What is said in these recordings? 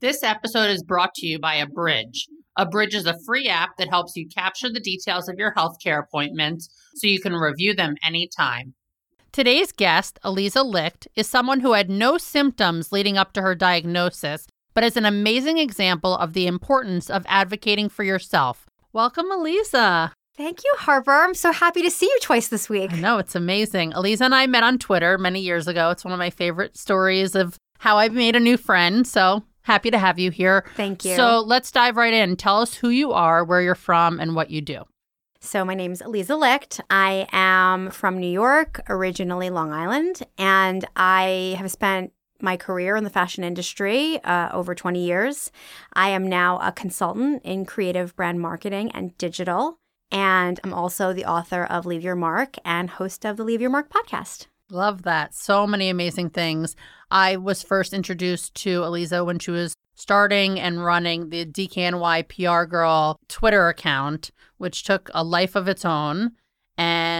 This episode is brought to you by Abridge. Abridge is a free app that helps you capture the details of your healthcare appointments so you can review them anytime. Today's guest, Aliza Licht, is someone who had no symptoms leading up to her diagnosis, but is an amazing example of the importance of advocating for yourself. Welcome, Aliza. Thank you, Harper. I'm so happy to see you twice this week. No, it's amazing. Aliza and I met on Twitter many years ago. It's one of my favorite stories of how I've made a new friend. So happy to have you here. Thank you. So let's dive right in. Tell us who you are, where you're from, and what you do. So, my name's Aliza Licht. I am from New York, originally Long Island, and I have spent my career in the fashion industry uh, over 20 years. I am now a consultant in creative brand marketing and digital. And I'm also the author of Leave Your Mark and host of the Leave Your Mark podcast. Love that. So many amazing things. I was first introduced to Aliza when she was starting and running the DKNY PR Girl Twitter account, which took a life of its own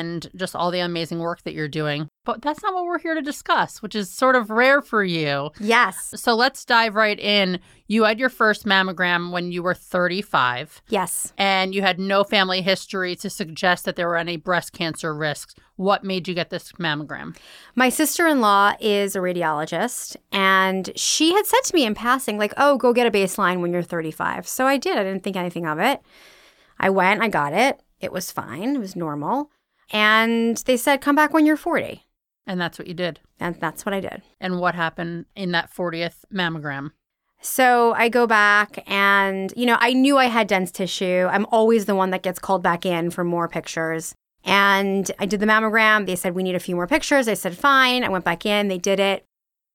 and just all the amazing work that you're doing. But that's not what we're here to discuss, which is sort of rare for you. Yes. So let's dive right in. You had your first mammogram when you were 35. Yes. And you had no family history to suggest that there were any breast cancer risks. What made you get this mammogram? My sister in law is a radiologist, and she had said to me in passing, like, oh, go get a baseline when you're 35. So I did. I didn't think anything of it. I went, I got it. It was fine, it was normal. And they said, come back when you're 40. And that's what you did. And that's what I did. And what happened in that 40th mammogram? So I go back and, you know, I knew I had dense tissue. I'm always the one that gets called back in for more pictures. And I did the mammogram. They said, we need a few more pictures. I said, fine. I went back in. They did it,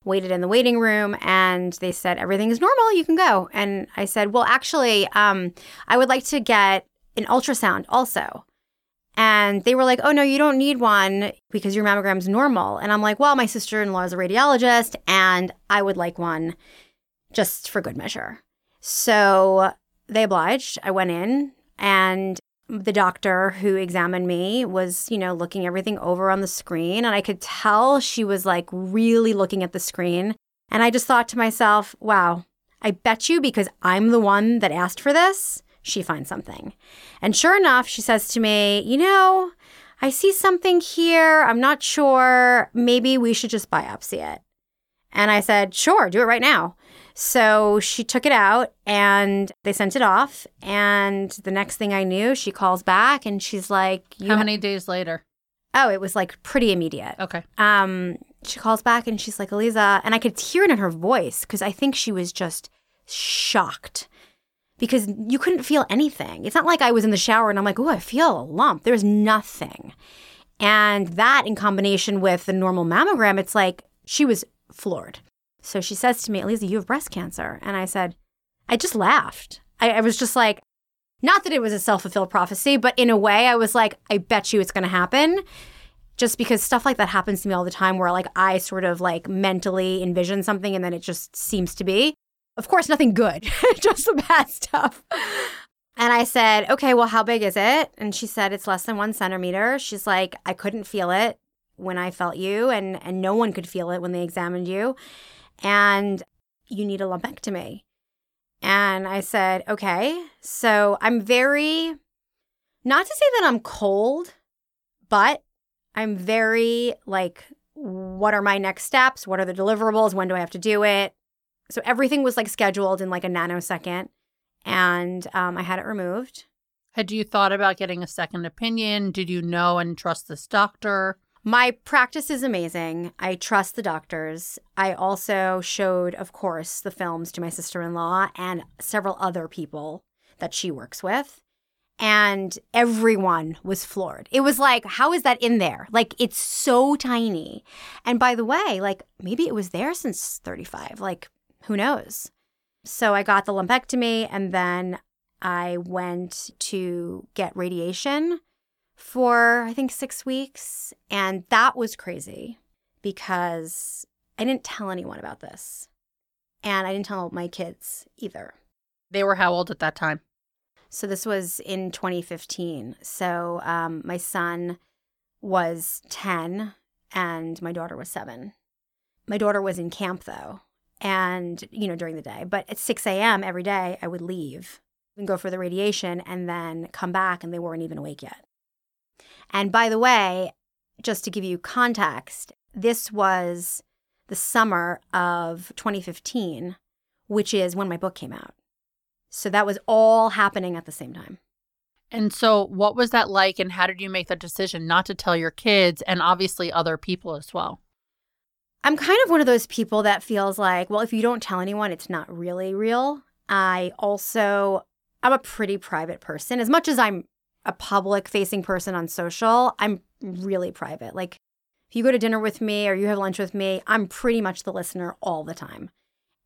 waited in the waiting room, and they said, everything is normal. You can go. And I said, well, actually, um, I would like to get an ultrasound also. And they were like, oh, no, you don't need one because your mammogram's normal. And I'm like, well, my sister in law is a radiologist and I would like one just for good measure. So they obliged. I went in and the doctor who examined me was, you know, looking everything over on the screen. And I could tell she was like really looking at the screen. And I just thought to myself, wow, I bet you because I'm the one that asked for this, she finds something. And sure enough, she says to me, You know, I see something here. I'm not sure. Maybe we should just biopsy it. And I said, Sure, do it right now. So she took it out and they sent it off. And the next thing I knew, she calls back and she's like, How many days later? Oh, it was like pretty immediate. Okay. Um, she calls back and she's like, Aliza, and I could hear it in her voice because I think she was just shocked because you couldn't feel anything. It's not like I was in the shower and I'm like, oh, I feel a lump. There's nothing. And that in combination with the normal mammogram, it's like she was floored. So she says to me, Aliza, you have breast cancer. And I said, I just laughed. I, I was just like, not that it was a self fulfilled prophecy, but in a way, I was like, I bet you it's going to happen. Just because stuff like that happens to me all the time, where like I sort of like mentally envision something and then it just seems to be. Of course, nothing good, just the bad stuff. And I said, okay, well, how big is it? And she said, it's less than one centimeter. She's like, I couldn't feel it when I felt you, and, and no one could feel it when they examined you. And you need a lumpectomy. And I said, okay. So I'm very, not to say that I'm cold, but I'm very like, what are my next steps? What are the deliverables? When do I have to do it? So everything was like scheduled in like a nanosecond, and um, I had it removed. Had you thought about getting a second opinion? Did you know and trust this doctor? My practice is amazing. I trust the doctors. I also showed, of course, the films to my sister in law and several other people that she works with. And everyone was floored. It was like, how is that in there? Like, it's so tiny. And by the way, like, maybe it was there since 35. Like, who knows? So I got the lumpectomy and then I went to get radiation for I think 6 weeks and that was crazy because I didn't tell anyone about this. And I didn't tell my kids either. They were how old at that time? So this was in 2015. So um, my son was 10 and my daughter was seven. My daughter was in camp though, and you know during the day. But at 6 a.m. every day, I would leave and go for the radiation, and then come back, and they weren't even awake yet. And by the way, just to give you context, this was the summer of 2015, which is when my book came out. So that was all happening at the same time. And so, what was that like, and how did you make the decision not to tell your kids and obviously other people as well? I'm kind of one of those people that feels like, well, if you don't tell anyone, it's not really real. I also, I'm a pretty private person. As much as I'm a public facing person on social, I'm really private. Like, if you go to dinner with me or you have lunch with me, I'm pretty much the listener all the time.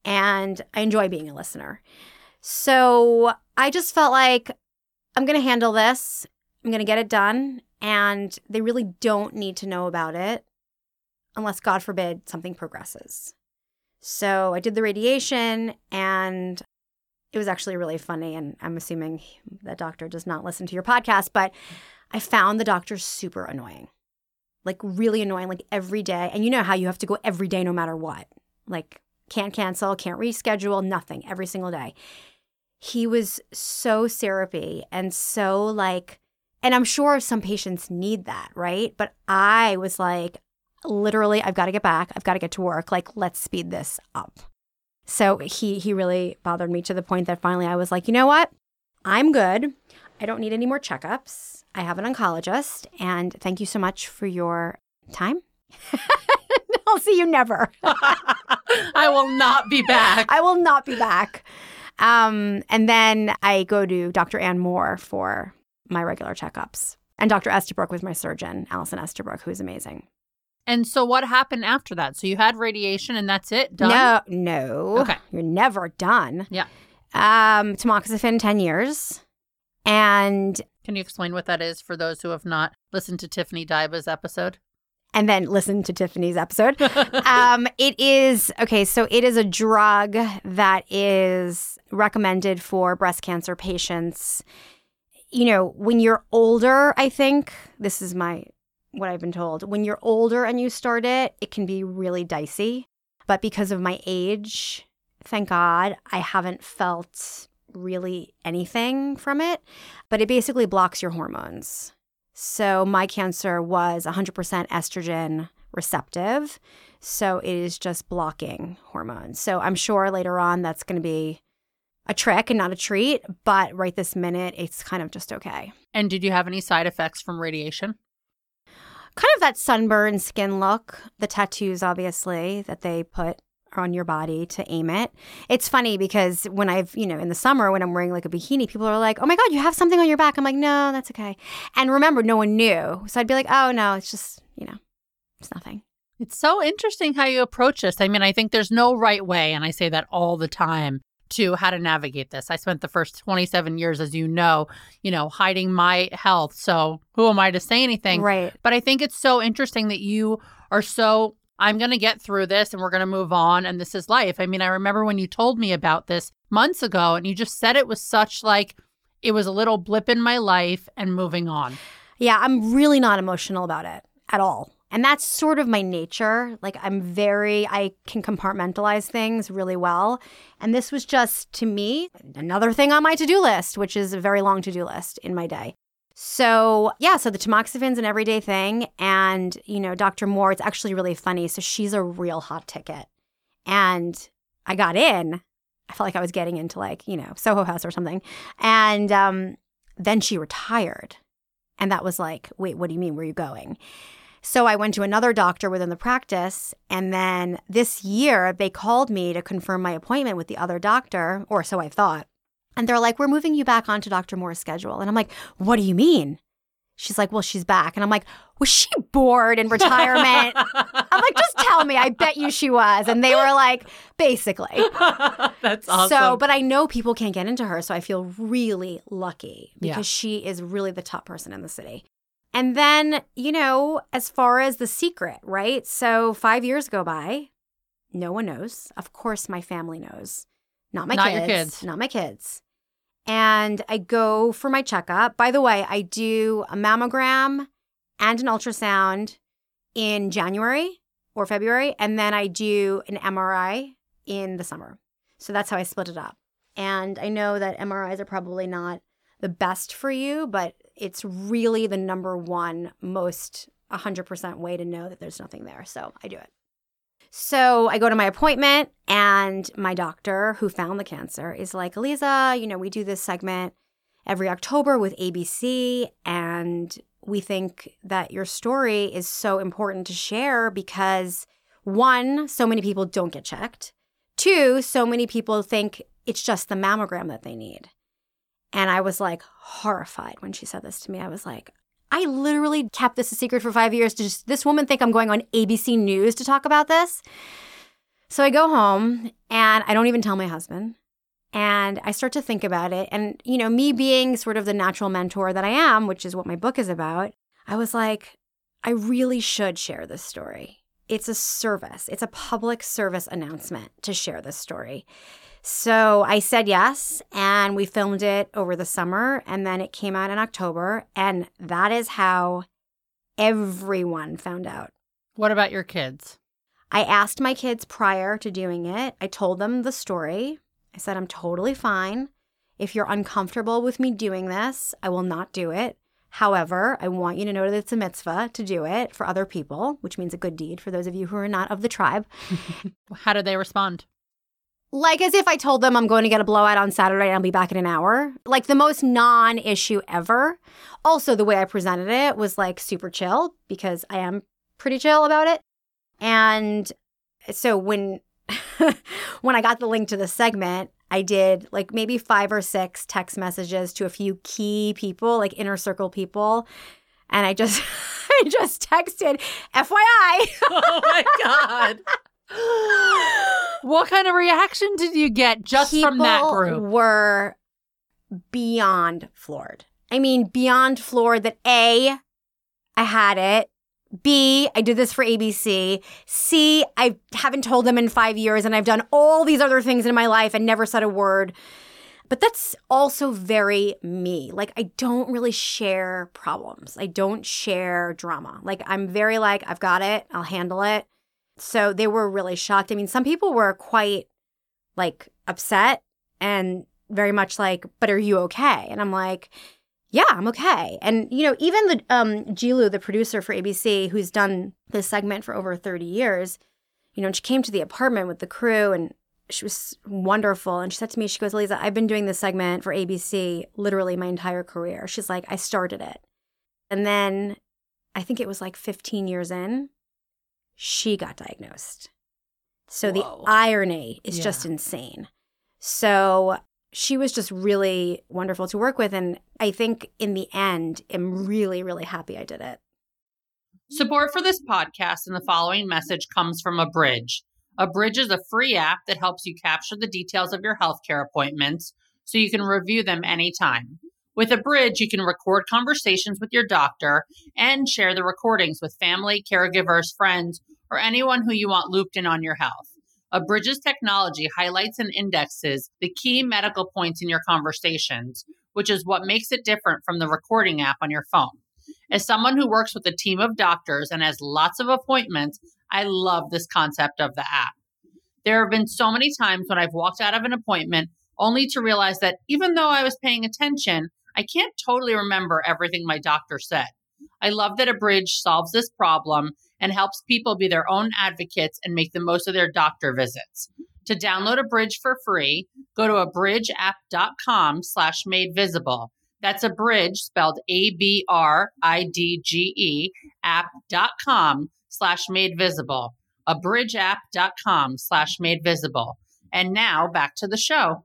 And I enjoy being a listener. So I just felt like I'm going to handle this. I'm going to get it done. And they really don't need to know about it unless, God forbid, something progresses. So I did the radiation and it was actually really funny. And I'm assuming the doctor does not listen to your podcast, but I found the doctor super annoying. Like, really annoying, like every day. And you know how you have to go every day no matter what. Like, can't cancel, can't reschedule, nothing every single day. He was so syrupy and so like, and I'm sure some patients need that, right? But I was like, literally, I've got to get back. I've got to get to work. Like, let's speed this up. So he he really bothered me to the point that finally I was like, you know what? I'm good. I don't need any more checkups. I have an oncologist, and thank you so much for your time. I'll see you never. I will not be back. I will not be back. Um, and then I go to Dr. Anne Moore for my regular checkups. And Dr. Estabrook was my surgeon, Alison Estabrook, who's amazing. And so what happened after that? So you had radiation and that's it? Done? No, no. Okay. You're never done. Yeah. Um, tamoxifen, 10 years. And Can you explain what that is for those who have not listened to Tiffany Diba's episode? and then listen to Tiffany's episode. um, it is okay. So it is a drug that is recommended for breast cancer patients. You know, when you're older, I think this is my what I've been told. When you're older and you start it, it can be really dicey. But because of my age, thank God, I haven't felt really anything from it. But it basically blocks your hormones. So my cancer was 100% estrogen receptive. So it is just blocking hormones. So I'm sure later on that's going to be a trick and not a treat. But right this minute, it's kind of just okay. And did you have any side effects from radiation? Kind of that sunburned skin look, the tattoos, obviously, that they put on your body to aim it. It's funny because when I've, you know, in the summer when I'm wearing like a bikini, people are like, oh my God, you have something on your back. I'm like, no, that's okay. And remember, no one knew. So I'd be like, oh no, it's just, you know, it's nothing. It's so interesting how you approach this. I mean, I think there's no right way, and I say that all the time to how to navigate this. I spent the first 27 years as you know, you know, hiding my health. So, who am I to say anything? Right. But I think it's so interesting that you are so I'm going to get through this and we're going to move on and this is life. I mean, I remember when you told me about this months ago and you just said it was such like it was a little blip in my life and moving on. Yeah, I'm really not emotional about it at all. And that's sort of my nature. Like, I'm very, I can compartmentalize things really well. And this was just, to me, another thing on my to do list, which is a very long to do list in my day. So, yeah, so the tamoxifen's an everyday thing. And, you know, Dr. Moore, it's actually really funny. So she's a real hot ticket. And I got in. I felt like I was getting into like, you know, Soho House or something. And um, then she retired. And that was like, wait, what do you mean? Where are you going? So I went to another doctor within the practice. And then this year, they called me to confirm my appointment with the other doctor, or so I thought. And they're like, we're moving you back onto Dr. Moore's schedule. And I'm like, what do you mean? She's like, well, she's back. And I'm like, was she bored in retirement? I'm like, just tell me. I bet you she was. And they were like, basically. That's awesome. So, but I know people can't get into her. So I feel really lucky because Yeah. she is really the top person in the city. And then, you know, as far as the secret, right? So five years go by. No one knows. Of course, my family knows. Not my Not kids. your kids. Not my kids. And I go for my checkup. By the way, I do a mammogram and an ultrasound in January or February. And then I do an MRI in the summer. So that's how I split it up. And I know that MRIs are probably not the best for you, but it's really the number one most 100% way to know that there's nothing there. So I do it. So I go to my appointment, and my doctor, who found the cancer, is like, Eliza, you know, we do this segment every October with ABC, and we think that your story is so important to share because one, so many people don't get checked. Two, so many people think it's just the mammogram that they need. And I was like horrified when she said this to me. I was like, I literally kept this a secret for five years. Does this woman think I'm going on ABC News to talk about this? So I go home and I don't even tell my husband. And I start to think about it. And, you know, me being sort of the natural mentor that I am, which is what my book is about, I was like, I really should share this story. It's a service, it's a public service announcement to share this story. So I said yes, and we filmed it over the summer, and then it came out in October. And that is how everyone found out. what about your kids? I asked my kids prior to doing it, I told them the story. I said, I'm totally fine. If you're uncomfortable with me doing this, I will not do it. However, I want you to know that it's a mitzvah to do it for other people, which means a good deed for those of you who are not of the tribe. How did they respond? Like as if I told them I'm going to get a blowout on Saturday and I'll be back in an hour. Like the most non issue ever. Also, the way I presented it was like super chill because I am pretty chill about it. And so when when I got the link to the segment, I did like maybe five or six text messages to a few key people, like inner circle people. And I just I just texted FYI. oh my god. What kind of reaction did you get just from that group? Were beyond floored. I mean, beyond floored that A, I had it. B, I did this for ABC. C, I haven't told them in five years and I've done all these other things in my life and never said a word. But that's also very me. Like, I don't really share problems. I don't share drama. Like, I'm very like, I've got it, I'll handle it. So they were really shocked. I mean, some people were quite like upset and very much like, but are you okay? And I'm like, yeah, I'm okay. And you know, even the um Jilu, the producer for ABC, who's done this segment for over 30 years, you know, she came to the apartment with the crew and she was wonderful. And she said to me, she goes, Lisa, I've been doing this segment for ABC literally my entire career. She's like, I started it. And then I think it was like 15 years in, she got diagnosed. So the irony is Yeah. just insane. So she was just really wonderful to work with. And I think in the end, I'm really, really happy I did it. Support for this podcast and the following message comes from Abridge. Abridge is a free app that helps you capture the details of your healthcare appointments so you can review them anytime. With Abridge, you can record conversations with your doctor and share the recordings with family, caregivers, friends, or anyone who you want looped in on your health. Abridge's technology highlights and indexes the key medical points in your conversations, which is what makes it different from the recording app on your phone. As someone who works with a team of doctors and has lots of appointments, I love this concept of the app. There have been so many times when I've walked out of an appointment only to realize that even though I was paying attention, I can't totally remember everything my doctor said. I love that Abridge solves this problem and helps people be their own advocates and make the most of their doctor visits. To download Abridge for free, go to abridgeapp.com slash made visible. That's a bridge spelled Abridge spelled A-B-R-I-D-G-E app.com slash made visible. Abridgeapp.com slash made visible. And now back to the show.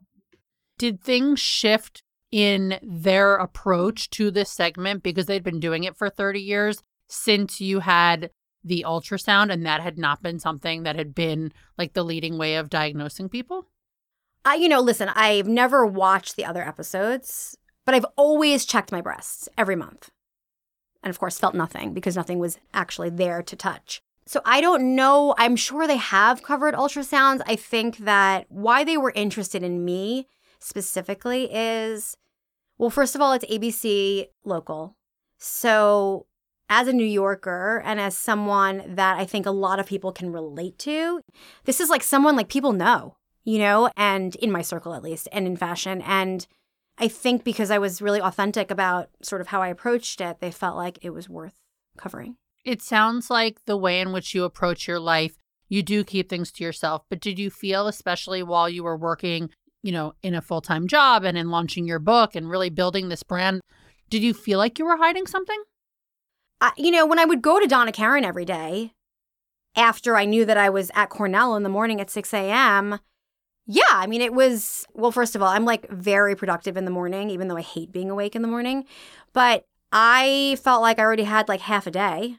Did things shift in their approach to this segment because they'd been doing it for 30 years since you had the ultrasound and that had not been something that had been like the leading way of diagnosing people? I, you know, listen, I've never watched the other episodes, but I've always checked my breasts every month. And of course, felt nothing because nothing was actually there to touch. So I don't know. I'm sure they have covered ultrasounds. I think that why they were interested in me specifically is well, first of all, it's ABC local. So as a New Yorker and as someone that I think a lot of people can relate to, this is like someone like people know, you know, and in my circle at least, and in fashion. And I think because I was really authentic about sort of how I approached it, they felt like it was worth covering. It sounds like the way in which you approach your life, you do keep things to yourself. But did you feel, especially while you were working, you know, in a full time job and in launching your book and really building this brand, did you feel like you were hiding something? I, you know, when I would go to Donna Karan every day after I knew that I was at Cornell in the morning at 6 a.m., yeah, I mean, it was, well, first of all, I'm like very productive in the morning, even though I hate being awake in the morning. But I felt like I already had like half a day.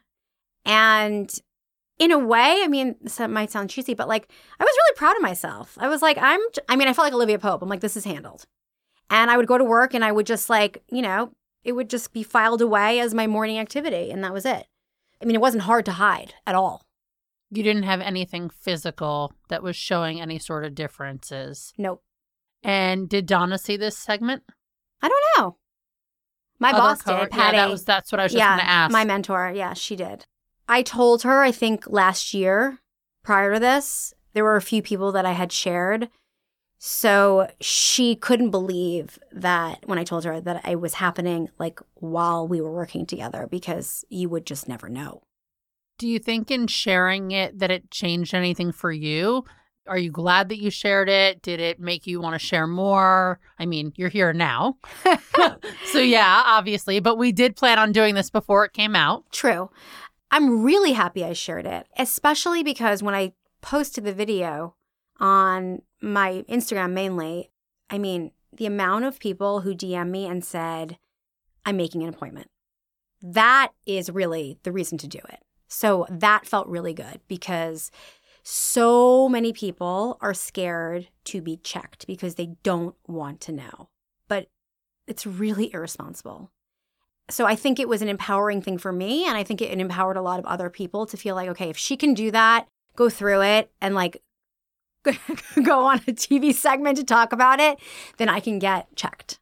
And in a way, I mean, this might sound cheesy, but like I was really proud of myself. I was like, I'm, I mean, I felt like Olivia Pope. I'm like, this is handled. And I would go to work and I would just like, you know, it would just be filed away as my morning activity. And that was it. I mean, it wasn't hard to hide at all. You didn't have anything physical that was showing any sort of differences. Nope. And did Donna see this segment? I don't know. My Other boss co- did. Patty. Yeah, that was that's what I was just yeah, going to ask. my mentor. Yeah, she did. I told her, I think last year prior to this, there were a few people that I had shared. So she couldn't believe that when I told her that it was happening like while we were working together because you would just never know. Do you think in sharing it that it changed anything for you? Are you glad that you shared it? Did it make you want to share more? I mean, you're here now. so, yeah, obviously, but we did plan on doing this before it came out. True. I'm really happy I shared it, especially because when I posted the video on my Instagram mainly, I mean, the amount of people who DM me and said, I'm making an appointment. That is really the reason to do it. So that felt really good because so many people are scared to be checked because they don't want to know. But it's really irresponsible. So I think it was an empowering thing for me. And I think it empowered a lot of other people to feel like, okay, if she can do that, go through it and like go on a TV segment to talk about it, then I can get checked.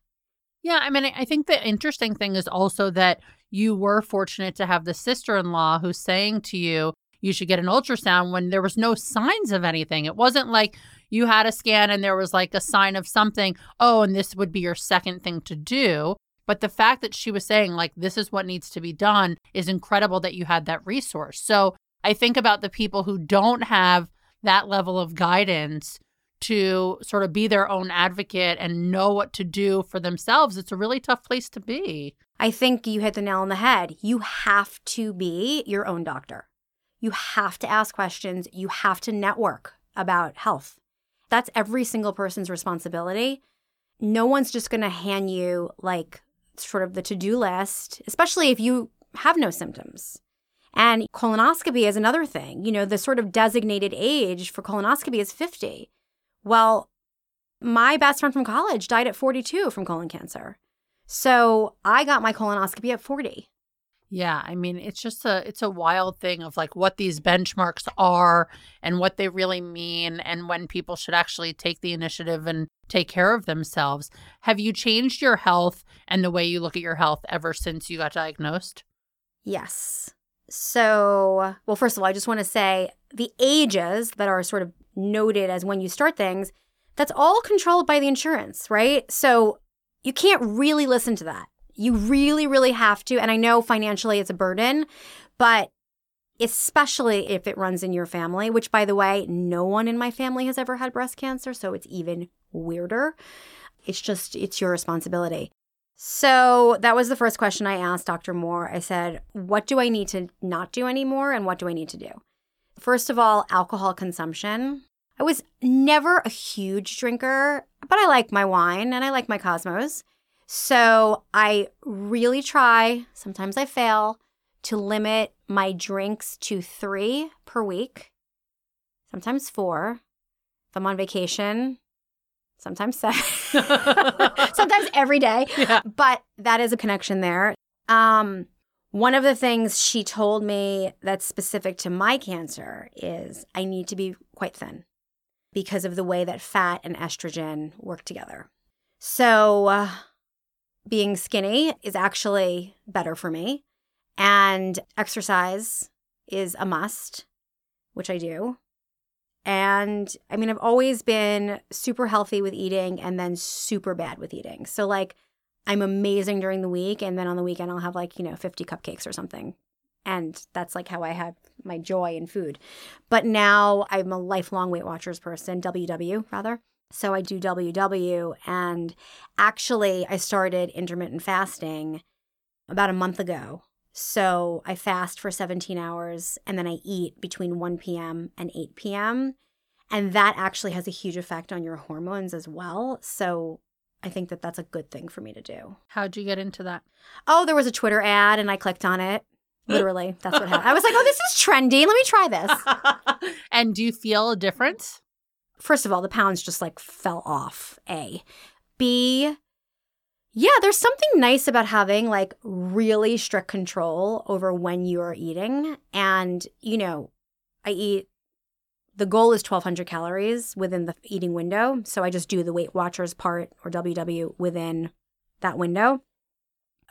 Yeah, I mean, I think the interesting thing is also that you were fortunate to have the sister in law who's saying to you, you should get an ultrasound when there was no signs of anything. It wasn't like you had a scan and there was like a sign of something, oh, and this would be your second thing to do. But the fact that she was saying, like, this is what needs to be done is incredible that you had that resource. So I think about the people who don't have that level of guidance to sort of be their own advocate and know what to do for themselves. It's a really tough place to be. I think you hit the nail on the head. You have to be your own doctor. You have to ask questions. You have to network about health. That's every single person's responsibility. No one's just going to hand you like sort of the to do list, especially if you have no symptoms. And colonoscopy is another thing. You know, the sort of designated age for colonoscopy is 50. Well, my best friend from college died at 42 from colon cancer. So I got my colonoscopy at 40. Yeah, I mean, it's just a it's a wild thing of like what these benchmarks are and what they really mean and when people should actually take the initiative and take care of themselves. Have you changed your health and the way you look at your health ever since you got diagnosed? Yes. So, well, first of all, I just want to say the ages that are sort of noted as when you start things, that's all controlled by the insurance, right? So you can't really listen to that. You really, really have to. And I know financially it's a burden, but especially if it runs in your family, which by the way, no one in my family has ever had breast cancer. So it's even weirder. It's just, it's your responsibility. So that was the first question I asked Dr. Moore. I said, What do I need to not do anymore? And what do I need to do? First of all, alcohol consumption. I was never a huge drinker, but I like my wine and I like my Cosmos. So I really try, sometimes I fail, to limit my drinks to three per week, sometimes four. If I'm on vacation, sometimes seven, sometimes every day. Yeah. But that is a connection there. Um, one of the things she told me that's specific to my cancer is I need to be quite thin because of the way that fat and estrogen work together. So, uh, being skinny is actually better for me, and exercise is a must, which I do. And I mean, I've always been super healthy with eating and then super bad with eating. So, like, I'm amazing during the week. And then on the weekend, I'll have like, you know, 50 cupcakes or something. And that's like how I have my joy in food. But now I'm a lifelong Weight Watchers person, WW rather. So I do WW. And actually, I started intermittent fasting about a month ago. So I fast for 17 hours and then I eat between 1 p.m. and 8 p.m. And that actually has a huge effect on your hormones as well. So I think that that's a good thing for me to do. How'd you get into that? Oh, there was a Twitter ad and I clicked on it. Literally, that's what happened. I was like, oh, this is trendy. Let me try this. and do you feel a difference? First of all, the pounds just like fell off. A. B. Yeah, there's something nice about having like really strict control over when you're eating. And, you know, I eat, the goal is 1200 calories within the eating window. So I just do the Weight Watchers part or WW within that window.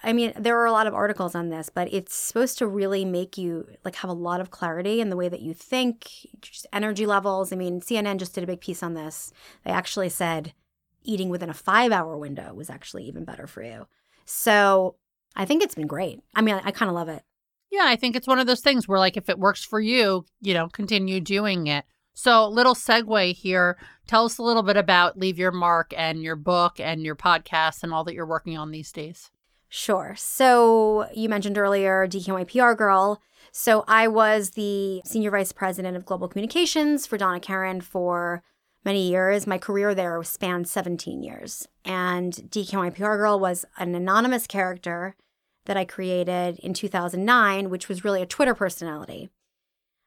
I mean, there are a lot of articles on this, but it's supposed to really make you like have a lot of clarity in the way that you think, just energy levels. I mean, CNN just did a big piece on this. They actually said eating within a five hour window was actually even better for you. So I think it's been great. I mean, I, I kind of love it. Yeah, I think it's one of those things where, like, if it works for you, you know, continue doing it. So, little segue here. Tell us a little bit about Leave Your Mark and your book and your podcast and all that you're working on these days. Sure. So you mentioned earlier DKNY PR girl. So I was the senior vice president of global communications for Donna Karan for many years. My career there spanned 17 years. And DKNY PR girl was an anonymous character that I created in 2009, which was really a Twitter personality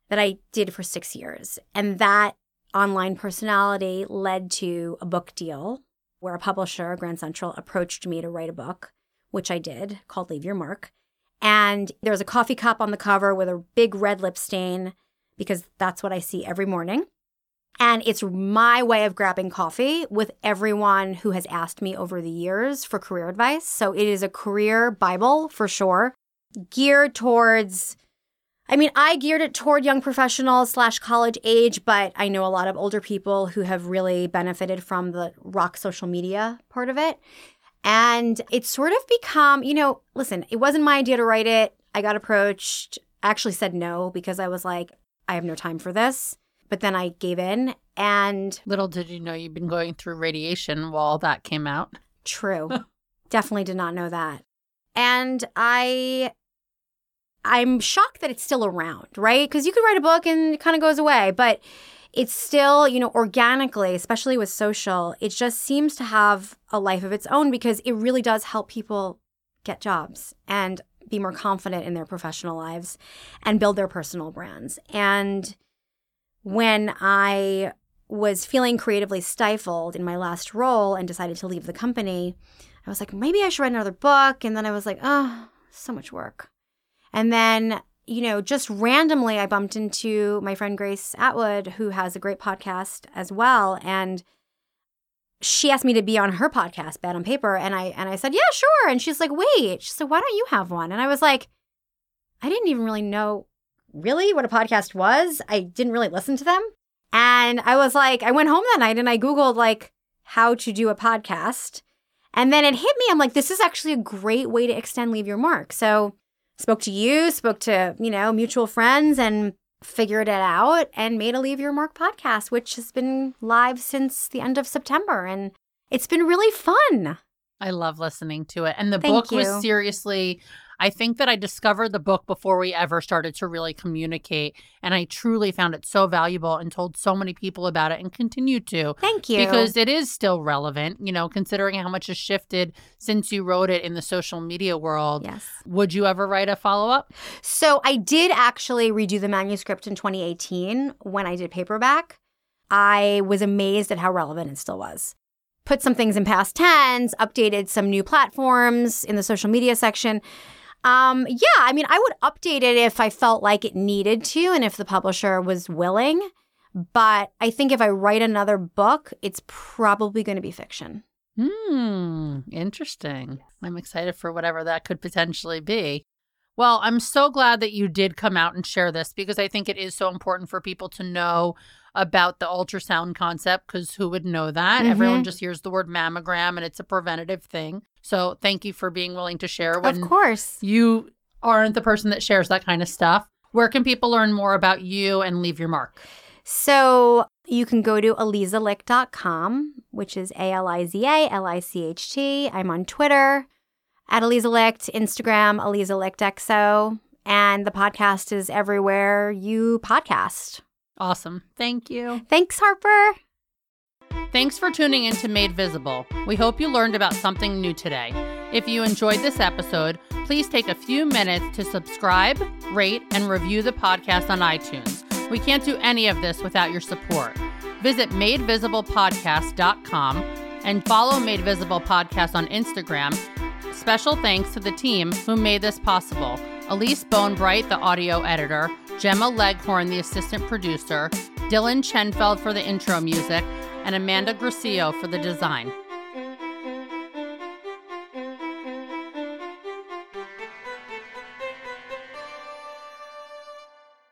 that I did for six years. And that online personality led to a book deal where a publisher, Grand Central, approached me to write a book which I did, called Leave Your Mark. And there's a coffee cup on the cover with a big red lip stain because that's what I see every morning. And it's my way of grabbing coffee with everyone who has asked me over the years for career advice. So it is a career Bible for sure, geared towards. I mean, I geared it toward young professionals slash college age, but I know a lot of older people who have really benefited from the rock social media part of it. And it's sort of become, you know, listen, it wasn't my idea to write it. I got approached. I actually said no because I was like, I have no time for this. But then I gave in and. Little did you know you've been going through radiation while that came out. True. Definitely did not know that. And I. I'm shocked that it's still around, right? Because you could write a book and it kind of goes away. But it's still, you know, organically, especially with social, it just seems to have a life of its own because it really does help people get jobs and be more confident in their professional lives and build their personal brands. And when I was feeling creatively stifled in my last role and decided to leave the company, I was like, maybe I should write another book. And then I was like, oh, so much work. And then you know, just randomly, I bumped into my friend Grace Atwood, who has a great podcast as well. And she asked me to be on her podcast, Bad on Paper. And I and I said, Yeah, sure. And she's like, wait. She said, Why don't you have one? And I was like, I didn't even really know really what a podcast was. I didn't really listen to them. And I was like, I went home that night and I Googled like how to do a podcast. And then it hit me. I'm like, this is actually a great way to extend Leave Your Mark. So spoke to you, spoke to, you know, mutual friends and figured it out and made a Leave Your Mark podcast, which has been live since the end of September. And it's been really fun. I love listening to it. And the Thank book you. was seriously, I think that I discovered the book before we ever started to really communicate. And I truly found it so valuable and told so many people about it and continue to. Thank you. Because it is still relevant, you know, considering how much has shifted since you wrote it in the social media world. yes. Would you ever write a follow up? So I did actually redo the manuscript in 2018 when I did paperback. I was amazed at how relevant it still was. Put some things in past tense, updated some new platforms in the social media section. Um, yeah, I mean, I would update it if I felt like it needed to and if the publisher was willing. But I think if I write another book, it's probably going to be fiction. Hmm, interesting. I'm excited for whatever that could potentially be. Well, I'm so glad that you did come out and share this because I think it is so important for people to know about the ultrasound concept because who would know that? Everyone Mhm. just hears the word mammogram and it's a preventative thing. So thank you for being willing to share when of course. you aren't the person that shares that kind of stuff. Where can people learn more about you and leave your mark? So you can go to alizalicht.com, which is A L I Z A L I C H T. I'm on Twitter at Alizalicht, Instagram, AlizalichtXO, and the podcast is everywhere you podcast. Awesome. Thank you. Thanks, Harper. Thanks for tuning in to Made Visible. We hope you learned about something new today. If you enjoyed this episode, please take a few minutes to subscribe, rate, and review the podcast on iTunes. We can't do any of this without your support. Visit madevisiblepodcast.com and follow Made Visible Podcast on Instagram. Special thanks to the team who made this possible. Elise Bonebright, the audio editor, Gemma Leghorn, the assistant producer, Dylan Chenfeld for the intro music, and Amanda Gracio for the design.